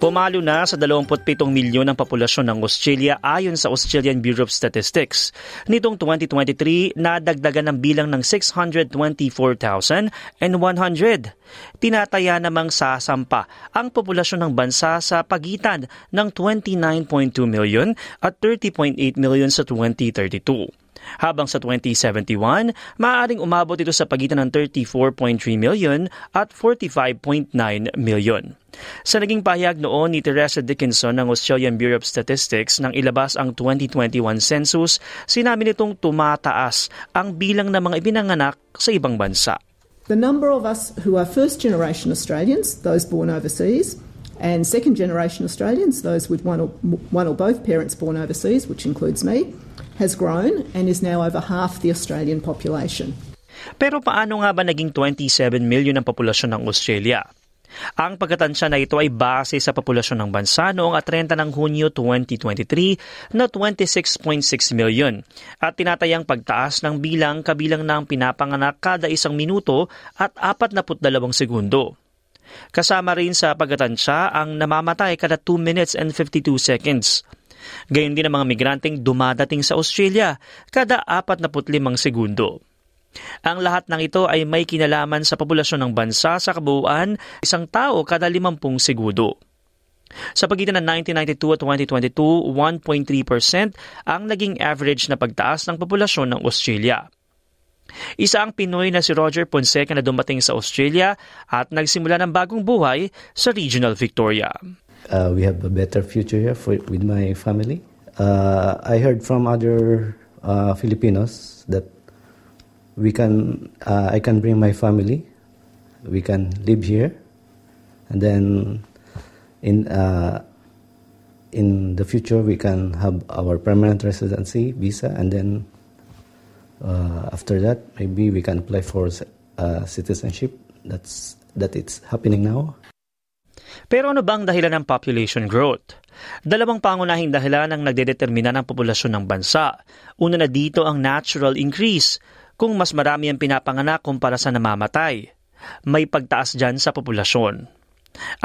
Pumalo na sa 27 milyon ang populasyon ng Australia ayon sa Australian Bureau of Statistics. Nitong 2023, nadagdagan ng bilang ng 624,100. Tinataya namang sasampa ang populasyon ng bansa sa pagitan ng 29.2 million at 30.8 million sa 2032 habang sa 2071, maaaring umabot ito sa pagitan ng 34.3 million at 45.9 million. Sa naging pahayag noon ni Teresa Dickinson ng Australian Bureau of Statistics nang ilabas ang 2021 census, sinabi nitong tumataas ang bilang ng mga ibinanganak sa ibang bansa. The number of us who are first generation Australians, those born overseas, and second generation Australians, those with one or, one or both parents born overseas, which includes me, has grown and is now over half the Australian population. Pero paano nga ba naging 27 million ang populasyon ng Australia? Ang pagkatansya na ito ay base sa populasyon ng bansa noong 30 ng Hunyo 2023 na 26.6 million at tinatayang pagtaas ng bilang kabilang ng pinapanganak kada isang minuto at 42 segundo. Kasama rin sa pagkatansya ang namamatay kada 2 minutes and 52 seconds. Gayon din ang mga migranteng dumadating sa Australia kada 45 segundo. Ang lahat ng ito ay may kinalaman sa populasyon ng bansa sa kabuuan, isang tao kada 50 segundo. Sa pagitan ng 1992 at 2022, 1.3% ang naging average na pagtaas ng populasyon ng Australia. Isa ang Pinoy na si Roger Ponseca na dumating sa Australia at nagsimula ng bagong buhay sa Regional Victoria uh, we have a better future here for, with my family. Uh, I heard from other uh, Filipinos that we can, uh, I can bring my family. We can live here, and then in uh, in the future we can have our permanent residency visa, and then uh, after that maybe we can apply for citizenship. That's that it's happening now. Pero ano bang dahilan ng population growth? Dalawang pangunahing dahilan ang nagdedetermina ng populasyon ng bansa. Una na dito ang natural increase, kung mas marami ang pinapanganak kumpara sa namamatay. May pagtaas dyan sa populasyon.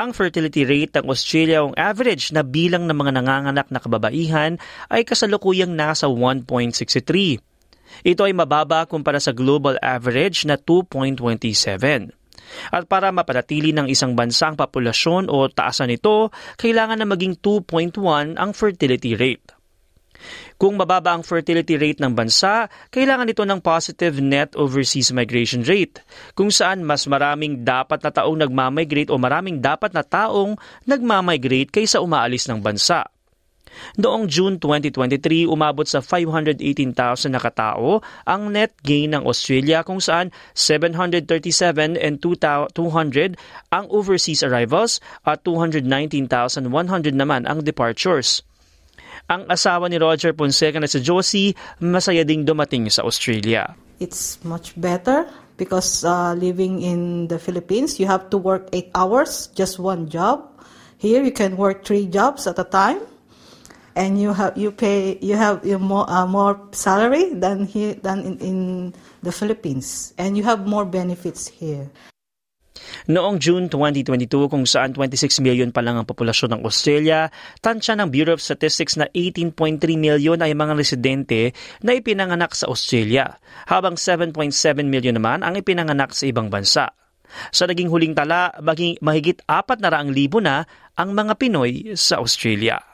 Ang fertility rate ng Australia ang average na bilang ng mga nanganganak na kababaihan ay kasalukuyang nasa 1.63. Ito ay mababa kumpara sa global average na 2.27. At para mapanatili ng isang bansang populasyon o taasan nito, kailangan na maging 2.1 ang fertility rate. Kung mababa ang fertility rate ng bansa, kailangan ito ng positive net overseas migration rate, kung saan mas maraming dapat na taong nagmamigrate o maraming dapat na taong nagmamigrate kaysa umaalis ng bansa. Noong June 2023, umabot sa 518,000 na katao ang net gain ng Australia kung saan 737 and 200 ang overseas arrivals at 219,100 naman ang departures. Ang asawa ni Roger Ponseca na si Josie, masaya ding dumating sa Australia. It's much better because uh, living in the Philippines, you have to work 8 hours, just one job. Here, you can work three jobs at a time and you have you pay you have you more uh, more salary than here than in, in the Philippines and you have more benefits here. Noong June 2022 kung saan 26 million pa lang ang populasyon ng Australia, tansya ng Bureau of Statistics na 18.3 million ay mga residente na ipinanganak sa Australia, habang 7.7 million naman ang ipinanganak sa ibang bansa. Sa naging huling tala, maging mahigit 400,000 na ang mga Pinoy sa Australia.